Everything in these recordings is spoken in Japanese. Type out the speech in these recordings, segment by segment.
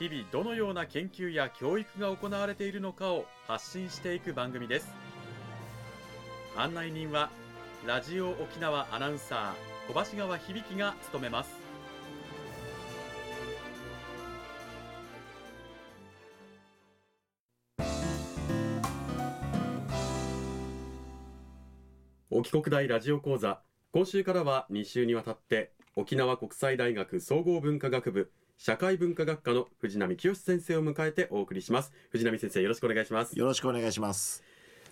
日々どのような研究や教育が行われているのかを発信していく番組です。案内人はラジオ沖縄アナウンサー小橋川響が務めます。沖国大ラジオ講座。今週からは2週にわたって沖縄国際大学総合文化学部社会文化学科の藤波清先生を迎えてお送りします。藤波先生よろしくお願いします。よろしくお願いします。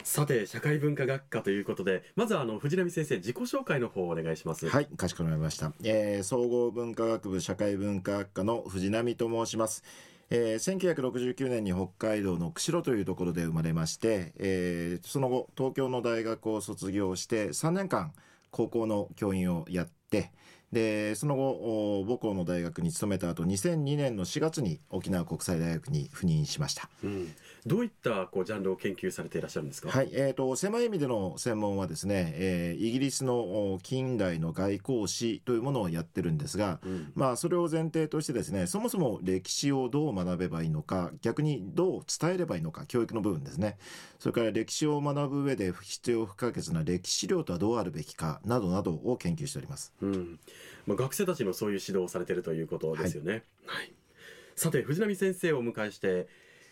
さて社会文化学科ということでまずはあの藤波先生自己紹介の方をお願いします。はいかしこまりました、えー、総合文化学部社会文化学科の藤波と申します。えー、1969年に北海道の釧路というところで生まれまして、えー、その後東京の大学を卒業して3年間高校の教員をやってでその後母校の大学に勤めた後2002年の4月に沖縄国際大学に赴任しました、うん、どういったこうジャンルを研究されていらっしゃるんですか、はいえーと、狭い意味での専門はですね、えー、イギリスの近代の外交史というものをやってるんですが、うん、まあ、それを前提としてですねそもそも歴史をどう学べばいいのか逆にどう伝えればいいのか教育の部分ですね。それから歴史を学ぶ上で必要不可欠な歴史資料とはどうあるべきかなどなどを研究しております。うんまあ、学生たちのそういう指導をされているということですよね。はい、はい、さて藤波先生をお迎えして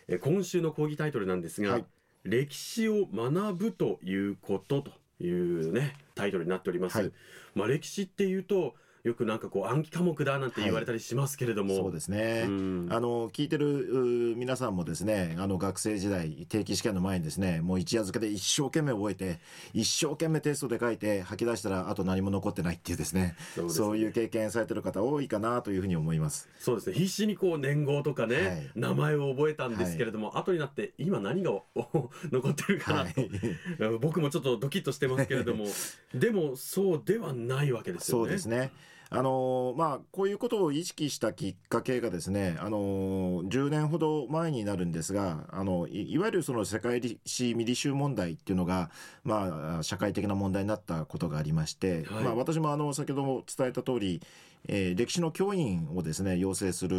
え今週の講義タイトルなんですが、はい、歴史を学ぶということというねタイトルになっております。はい、まあ歴史っていうとよくなんかこう暗記科目だなんて言われたりしますけれども、はい、そうですね、うん、あの聞いてる皆さんもですねあの学生時代定期試験の前にですねもう一夜漬けで一生懸命覚えて一生懸命テストで書いて吐き出したらあと何も残ってないっていうですね。そう、ね,、いう経験されてる方多いかなというふうに思います。そうですね。必死にこう年号とかね、はい、名前を覚えたんですけれども、はい、後になって今何が 残ってるかなと、はい、僕もちょっとドキッとしてますけれども。でもそうではないわけですよね。そうですねあのまあ、こういうことを意識したきっかけがですね、あの10年ほど前になるんですが、あのいわゆるその世界史未履修問題っていうのが、まあ、社会的な問題になったことがありまして、はい、まあ、私もあの先ほども伝えた通り、えー、歴史の教員をですね養成する、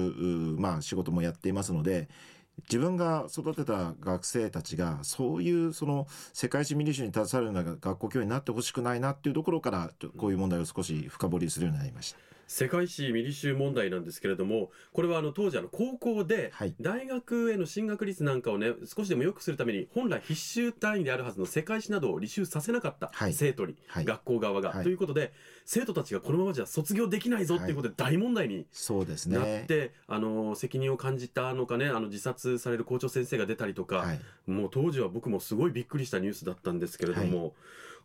まあ、仕事もやっていますので、自分が育てた学生たちがそういうその世界史ミリシュに携わるような学校教員になってほしくないなっていうところからこういう問題を少し深掘りするようになりました。世界史ミリ集問題なんですけれどもこれはあの当時あの高校で大学への進学率なんかをね少しでも良くするために本来必修単位であるはずの世界史などを履修させなかった生徒に、はい、学校側が、はい、ということで生徒たちがこのままじゃ卒業できないぞってい。うことで大問題にそうですなって、ね、あの責任を感じたのかねあの自殺される校長先生が出たりとか、はい、もう当時は僕もすごいびっくりしたニュースだったんですけれども、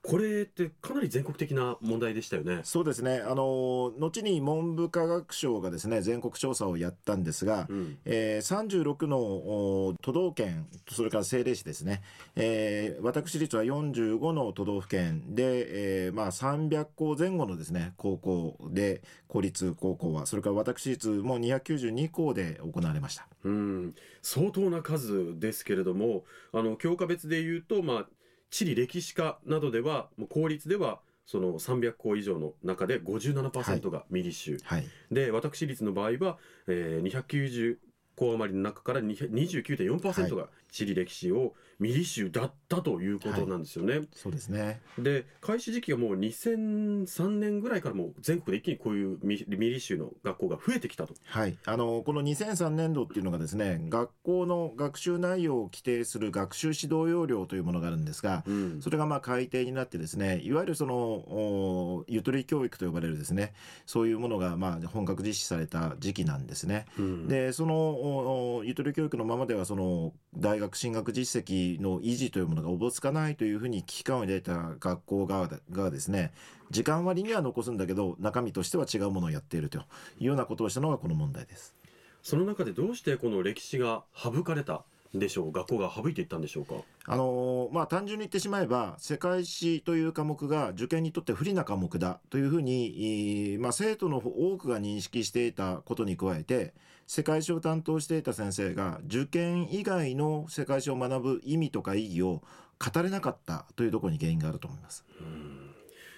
これってかなり全国的な問題でしたよね。そうですね。あの後に文部科学省がですね全国調査をやったんですが、うん、えー、36の都道県それから政令市ですね、えー、私立は45の都道府県で、えー、まあ300校前後のですね高校で公立高校はそれから私立も292校で行われました。うん相当な数ですけれどもあの教科別でいうとまあ地理歴史科などではもう公立ではその300校以上の中で57%がミリ州、はい。はい、で私立の場合は、えー、290校余りの中から29.4%が地理歴史をミリ州だったということなんですよね。はい、そうですね。で、開始時期がもう2003年ぐらいからもう全国で一気にこういうミリ州の学校が増えてきたと。はい。あの、この2003年度っていうのがですね、学校の学習内容を規定する学習指導要領というものがあるんですが、うん、それがまあ改定になってですね、いわゆるその、ゆとり教育と呼ばれるですね、そういうものがまあ本格実施された時期なんですね。うん、で、その、ゆとり教育のままではその、大学学進学実績の維持というものがおぼつかないというふうに危機感を抱いた学校側がですね、時間割には残すんだけど、中身としては違うものをやっているというようなことをしたのがこの問題です。その中でどうしてこの歴史が省かれたでしょう学校が省いていったんでしょうか？あのー、まあ単純に言ってしまえば世界史という科目が受験にとって不利な科目だというふうに、まあ、生徒の多くが認識していたことに加えて世界史を担当していた先生が受験以外の世界史を学ぶ意味とか意義を語れなかったというところに原因があると思います。うん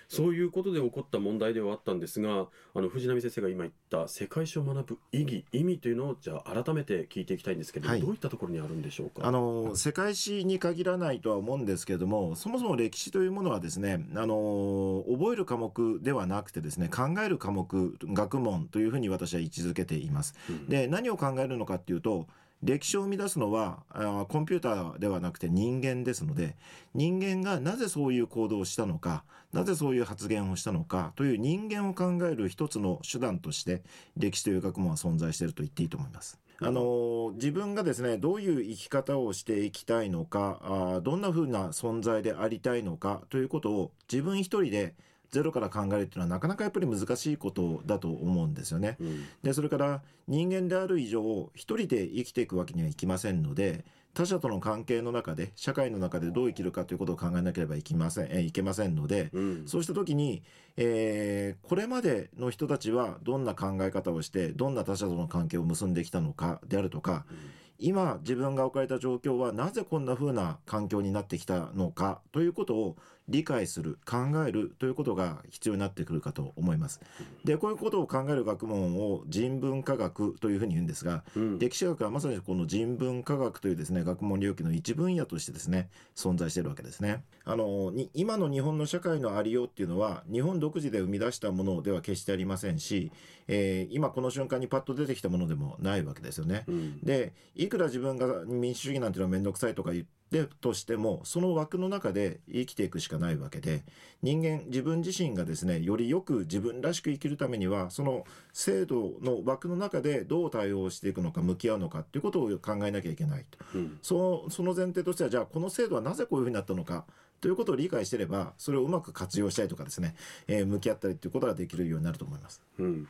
そういうことで起こった問題ではあったんですがあの藤波先生が今言った世界史を学ぶ意義意味というのをじゃあ改めて聞いていきたいんですけど、はい、どういったところにあるんでしょうか？あの世界史に限らないとは思うんですけれどもそもそも歴史というものはですねあの覚える科目ではなくてですね考える科目学問というふうに私は位置づけています。うん、で何を考えるのかっていうと歴史を生み出すのはあコンピューターではなくて人間ですので人間がなぜそういう行動をしたのかなぜそういう発言をしたのかという人間を考える一つの手段として歴史という学問は存在していると言っていいと思います。あの自分がですねどういう生き方をしていきたいのかあどんなふうな存在でありたいのかということを自分一人でゼロから考えるっていうのはなかなかやっぱり難しいことだと思うんですよね。うん、でそれから人間である以上一人で生きていくわけにはいきませんので他者との関係の中で社会の中でどう生きるかということを考えなければいけませんえいけませんので、うん、そうした時に、えー、これまでの人たちはどんな考え方をしてどんな他者との関係を結んできたのかであるとか、うん。今自分が置かれた状況はなぜこんな風な環境になってきたのかということを理解する考えるということが必要になってくるかと思います。でこういうことを考える学問を人文科学というふうに言うんですが、うん、歴史学はまさにこの人文科学というですね学問領域の一分野としてですね存在しているわけですね。あの今の日本の社会のありようっていうのは日本独自で生み出したものでは決してありませんし、えー、今この瞬間にパッと出てきたものでもないわけですよね。うん、でいくら自分が民主主義なんていうのは面倒くさいとか言ってでとしてもその枠の中で生きていくしかないわけで人間自分自身がですねよりよく自分らしく生きるためにはその制度の枠の中でどう対応していくのか向き合うのかっていうことを考えなきゃいけないと、うん、そのその前提としてはじゃあこの制度はなぜこういうふうになったのかということを理解してればそれをうまく活用したりとかですね、えー、向き合ったりということができるようになると思います。うん。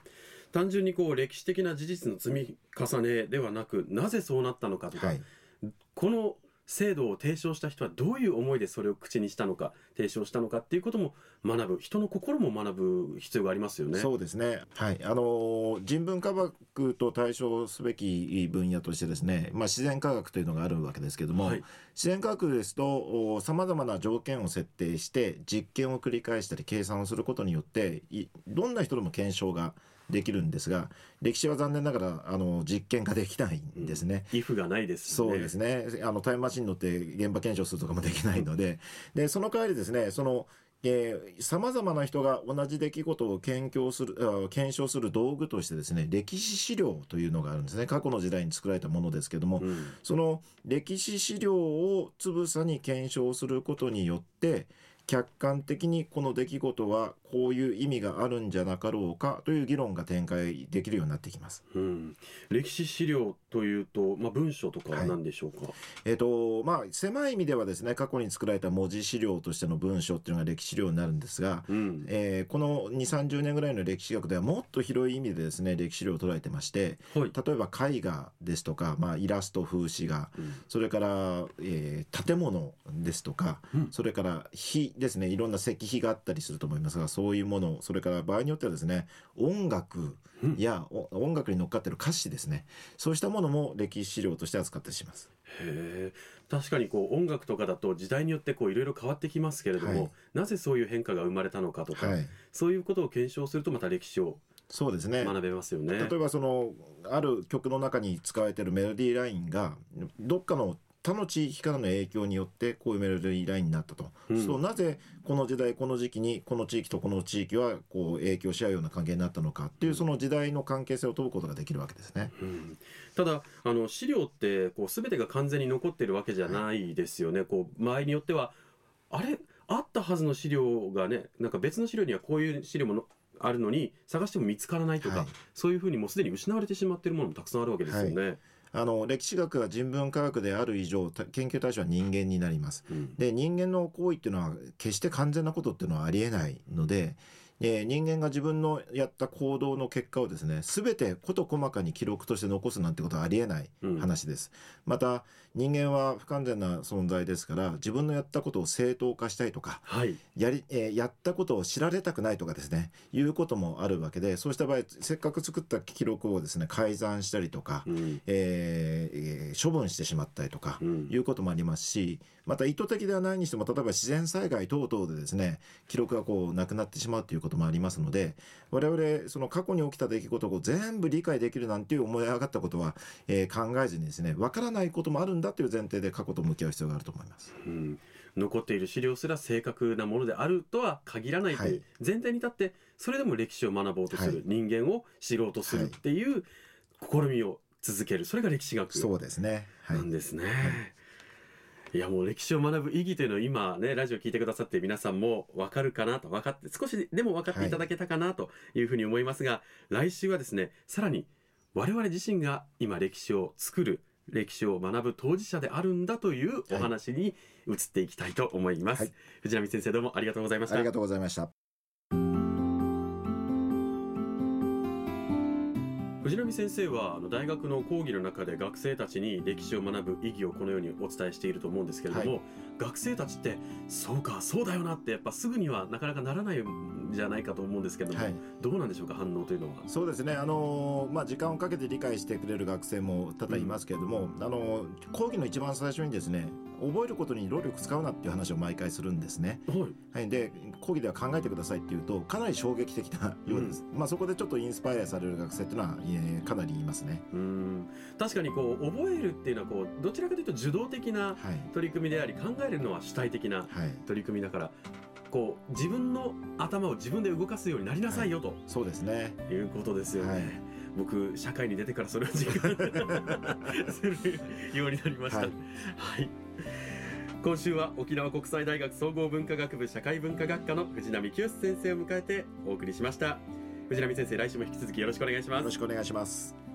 単純にこう歴史的な事実の積み重ねではなくなぜそうなったのかとか、はい、この制度を提唱した人はどういう思いでそれを口にしたのか提唱したのかっていうことも学ぶ人の心も学ぶ必要がありますよね。そうですね。はい。あの人文科学と対象すべき分野としてですね、まあ自然科学というのがあるわけですけども、はい、自然科学ですとさまざまな条件を設定して実験を繰り返したり計算をすることによってどんな人でも検証ができるんですが歴史は残念ながらあの実験ができないんですね。イ、フ、がないです、ね、そうですね。あのタイムマシンに乗って現場検証するとかもできないので。でその代わりですねそのさまざまな人が同じ出来事を検証する検証する道具としてですね歴史資料というのがあるんですね。過去の時代に作られたものですけども、うん、その歴史資料をつぶさに検証することによって客観的にこの出来事はこういう意味があるんじゃなかろうかという議論が展開できるようになってきます。うん、歴史資料というと、まあ、文書とかは何でしょうか、はい、えーとまあ、狭い意味ではですね過去に作られた文字資料としての文書っていうのが歴史資料になるんですが、うん、えー、この2 3 0年ぐらいの歴史学ではもっと広い意味でですね歴史資料を捉えてまして、はい、例えば絵画ですとか、まあ、イラスト風刺画、うん、それから、えー、建物ですとか、うん、それから火ですねいろんな石碑があったりすると思いますがそういうものそれから場合によってはですね音楽や、うん、音楽に乗っかってる歌詞ですね。そうしたものも歴史資料として扱ったりします。へ確かにこう音楽とかだと時代によってこういろいろ変わってきますけれども、はい、なぜそういう変化が生まれたのかとか、はい、そういうことを検証するとまた歴史をそうですね。学べますよね。例えばそのある曲の中に使われてるメロディーラインがどっかの他の地域からの影響によってこういうメロディーラインになったと、うん、そうなぜこの時代この時期にこの地域とこの地域はこう影響し合うような関係になったのかっていうその時代の関係性を問うことができるわけですね。うん、ただあの資料ってこう全てが完全に残ってるわけじゃないですよね。はい、こう場合によってはあれ？あったはずの資料がねなんか別の資料にはこういう資料もあるのに探しても見つからないとか、はい、そういうふうにもうすでに失われてしまっているものもたくさんあるわけですよね。はいあの歴史学が人文科学である以上研究対象は人間になります。うん、で人間の行為っていうのは決して完全なことっていうのはありえないのでえー人間が自分のやった行動の結果をですね全て事細かに記録として残すなんてことはありえないうん。話です、また人間は不完全な存在ですから自分のやったことを正当化したいとかはい。やり、えーやったことを知られたくないとかですねいうこともあるわけでそうした場合せっかく作った記録をですね改ざんしたりとか、うん。えーえー処分してしまったりとか、うん。いうこともありますしまた意図的ではないにしても例えば自然災害等々でですね記録がこうなくなってしまうということもありますので我々その過去に起きた出来事を全部理解できるなんていう思い上がったことは、えー考えずにですねわからないこともあるんだという前提で過去と向き合う必要があると思います。うん。残っている資料すら正確なものであるとは限らないという前提に立ってそれでも歴史を学ぼうとする、はい。人間を知ろうとするっていう試みを続ける。それが歴史学。そうですね。はい。なんですね。いやもう歴史を学ぶ意義というのを今ねラジオ聞いてくださって皆さんも分かるかなと分かって少しでも分かっていただけたかなというふうに思いますが、来週はですねさらに我々自身が今歴史を作る歴史を学ぶ当事者であるんだというお話に移っていきたいと思います、はい。藤波先生どうもありがとうございました。ありがとうございました。藤波先生はあの大学の講義の中で学生たちに歴史を学ぶ意義をこのようにお伝えしていると思うんですけれども、は学生たちってそうかそうだよなってやっぱすぐにはなかなかならないんじゃないかと思うんですけれども、はい。どうなんでしょうか反応というのは？そうですね、あのーまあ、時間をかけて理解してくれる学生も多々いますけれども、あのー講義の一番最初にですね覚えることに労力使うなっていう話を毎回するんですね。はい。はい、で講義では考えてくださいっていうとかなり衝撃的なようです、まあ、そこでちょっとインスパイアされる学生っていうのは、えーかなりいますね。うん。確かにこう覚えるっていうのはこうどちらかというと受動的なはい。取り組みであり考えるのは主体的なはい、取り組みだからこう自分の頭を自分で動かすようになりなさいよとそうですね。いうことですよね。はい僕社会に出てからそれを実感 するようになりました。ははいい、今週は沖縄国際大学総合文化学部社会文化学科の藤波清先生を迎えてお送りしました。藤波先生来週も引き続きよろしくお願いしますよろ。しくお願いします。